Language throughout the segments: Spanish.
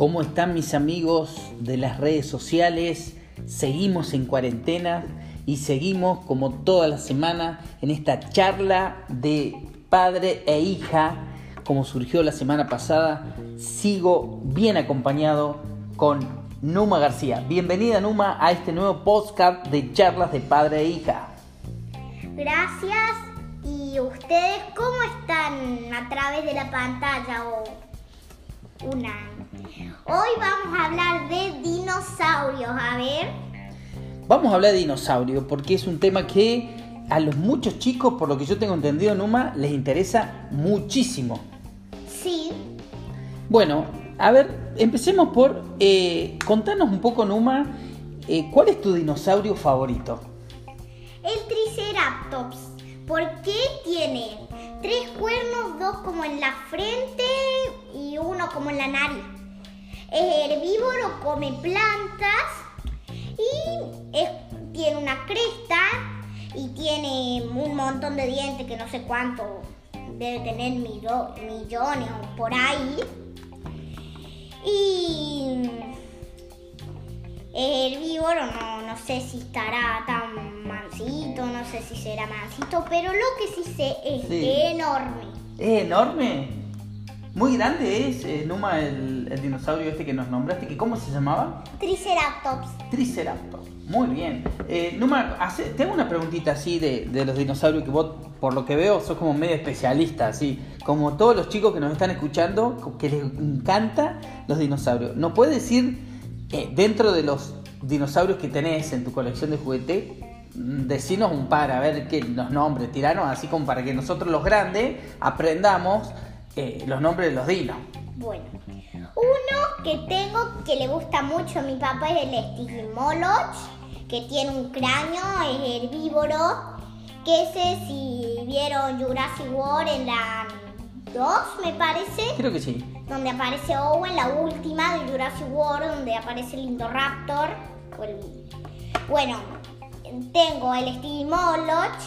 ¿Cómo están mis amigos de las redes sociales? Seguimos en cuarentena y seguimos como toda la semana en esta charla de padre e hija, como surgió la semana pasada. Sigo bien acompañado con Numa García. Bienvenida Numa a este nuevo podcast de charlas de padre e hija. Gracias. ¿Y ustedes cómo están a través de la pantalla o una? Hoy vamos a hablar de dinosaurios, a ver. Vamos a hablar de dinosaurios porque es un tema que a los muchos chicos, por lo que yo tengo entendido, Numa, les interesa muchísimo. Sí. Bueno, a ver, empecemos por eh, contarnos un poco, Numa, eh, ¿cuál es tu dinosaurio favorito? El Triceratops. ¿Por qué tiene tres cuernos, dos como en la frente y uno como en la nariz? Es herbívoro, come plantas y es- tiene una cresta y tiene un montón de dientes que no sé cuánto debe tener millo- millones o por ahí. Y es herbívoro, no, no sé si estará tan mansito, no sé si será mansito, pero lo que sí sé es Sí. enorme. ¿Es enorme? Muy grande es, eh, Numa, el, el dinosaurio este que nos nombraste, que ¿cómo se llamaba? Triceratops. Triceratops. Muy bien. Eh, Numa, hace- te hago una preguntita así de, de los dinosaurios que vos, por lo que veo, sos como medio especialista, así. Como todos los chicos que nos están escuchando, que les encanta los dinosaurios. ¿No puedes decir, eh, dentro de los dinosaurios que tenés en tu colección de juguete, mm, decinos un par, a ver qué los nombres, tiranos así como para que nosotros los grandes aprendamos eh, los nombres de los dinos. Bueno, uno que tengo que le gusta mucho a mi papá es el Stygimoloch, que tiene un cráneo, es herbívoro, que ese si vieron Jurassic World en la 2, me parece, Creo que sí. donde aparece Owen, la última de Jurassic World, donde aparece el Indoraptor. Bueno, tengo el Stygimoloch,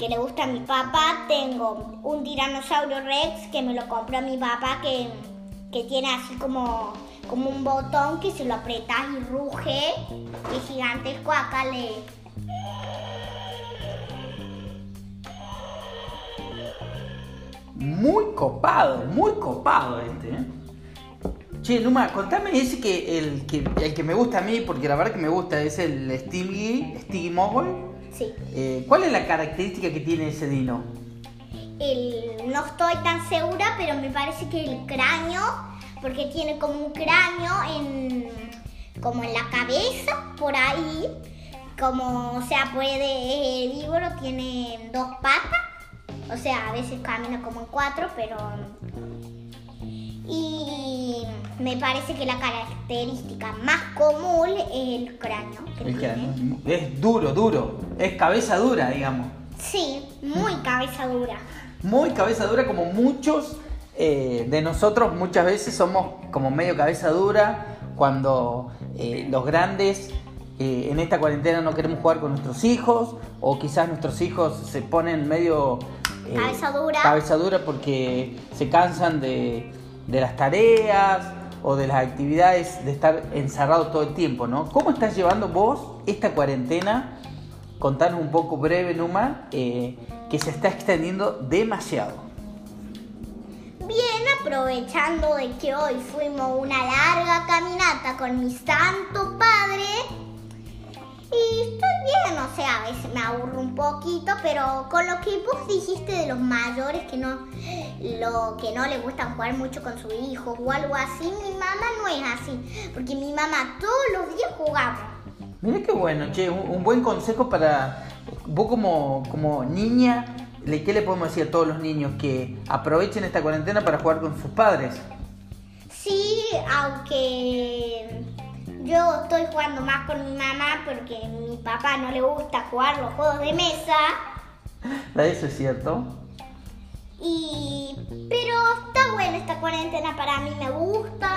que le gusta a mi papá. Tengo un tiranosaurio Rex, que me lo compró mi papá, que, que tiene así como, como un botón que si lo apretas y ruge. Es gigantesco, acá le... Muy copado, muy copado este. ¿eh? Che, Numa, contame ese que el, que el que me gusta a mí, porque la verdad que me gusta, es el Stiggy, Stiggy Mogul. Sí. Eh, ¿Cuál es la característica que tiene ese dino? El- no estoy tan segura, pero me parece que el cráneo, porque tiene como un cráneo en, como en la cabeza, por ahí, como, o sea, puede, es herbívoro, tiene dos patas, o sea, a veces camina como en cuatro, pero... Y me parece que la característica más común es el cráneo. que El tiene. es duro, duro. Es cabeza dura, digamos. Sí, muy cabeza dura. Muy cabeza dura, como muchos eh, de nosotros muchas veces somos como medio cabeza dura cuando eh, los grandes eh, en esta cuarentena no queremos jugar con nuestros hijos o quizás nuestros hijos se ponen medio Cabeza dura. cabeza dura porque se cansan de, de las tareas o de las actividades de estar encerrado todo el tiempo, ¿no? ¿Cómo estás llevando vos esta cuarentena? Contanos un poco breve, Numa, eh, que se está extendiendo demasiado. Bien, aprovechando de que hoy fuimos una larga caminata con mi santo padre. Y estoy bien, o sea, a veces me aburro un poquito, pero con lo que vos dijiste de los mayores que no, lo que no le gustan jugar mucho con sus hijos o algo así, mi mamá no es así, porque mi mamá todos los días jugamos. Mira qué bueno, che, un, un buen consejo para vos como, como niña, ¿qué le podemos decir a todos los niños? Que aprovechen esta cuarentena para jugar con sus padres. Sí, aunque yo estoy jugando más con mi mamá porque a mi papá no le gusta jugar los juegos de mesa. Eso es cierto. Y pero está buena esta cuarentena para mí, me gusta.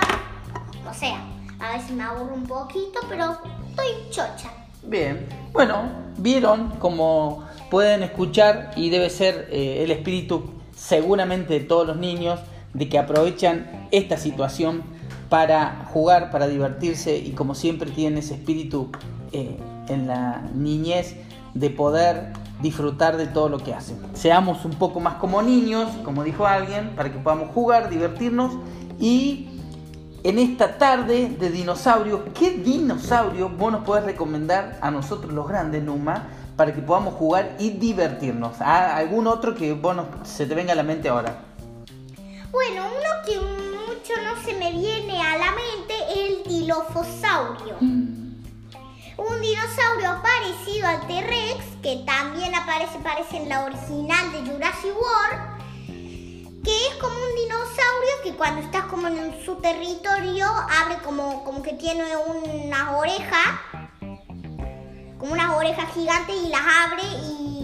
O sea, a veces me aburro un poquito, pero estoy chocha. Bien, bueno, vieron como pueden escuchar y debe ser eh, el espíritu seguramente de todos los niños de que aprovechan esta situación para jugar, para divertirse y como siempre tienen ese espíritu eh, en la niñez de poder disfrutar de todo lo que hacen. Seamos un poco más como niños, como dijo alguien, para que podamos jugar, divertirnos y en esta tarde de dinosaurio, ¿qué dinosaurio vos nos podés recomendar a nosotros los grandes, Numa, para que podamos jugar y divertirnos? ¿Algún otro que vos se te venga a la mente ahora? Bueno, uno que mucho no se me viene a el. Mm. Un dinosaurio parecido al T-Rex, que también aparece, parece en la original de Jurassic World, que es como un dinosaurio que cuando estás como en su territorio abre como, como que tiene unas orejas, como unas orejas gigantes y las abre y,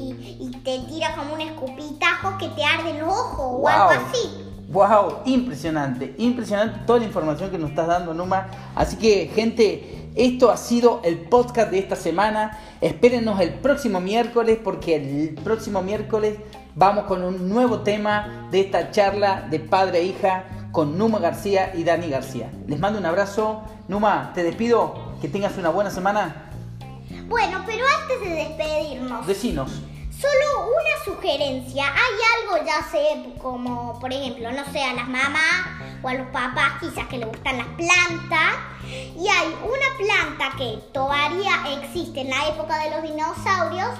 te tira como un escupitajo que te arde los ojos o algo así. ¡Wow! Impresionante, impresionante toda la información que nos estás dando, Numa. Así que, gente, esto ha sido el podcast de esta semana. Espérenos el próximo miércoles porque el próximo miércoles vamos con un nuevo tema de esta charla de padre e hija con Numa García y Dani García. Les mando un abrazo. Numa, te despido. Que tengas una buena semana. Bueno, pero antes de despedirnos. Decinos. Solo una sugerencia. Hay algo, ya sé, como por ejemplo, no sé, a las mamás o a los papás quizás que le gustan las plantas. Y hay una planta que todavía existe en la época de los dinosaurios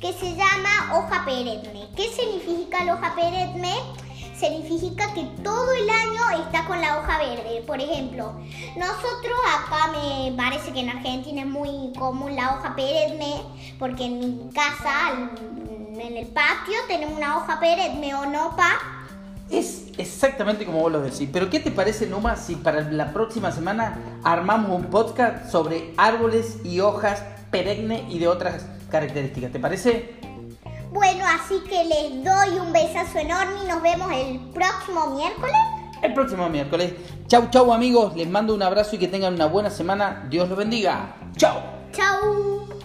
que se llama hoja perenne. ¿Qué significa la hoja perenne? Significa que todo el año está con la hoja verde. Por ejemplo, nosotros acá me parece que en Argentina es muy común la hoja perenne, porque en mi casa, en el patio, tenemos una hoja perenne o no, pa. Es exactamente como vos lo decís. Pero ¿qué te parece, Numa, si para la próxima semana armamos un podcast sobre árboles y hojas perenne y de otras características? ¿Te parece? Bueno, así que les doy un besazo enorme y nos vemos el próximo miércoles. El próximo miércoles. Chau, chau amigos. Les mando un abrazo y que tengan una buena semana. Dios los bendiga. Chau. Chau.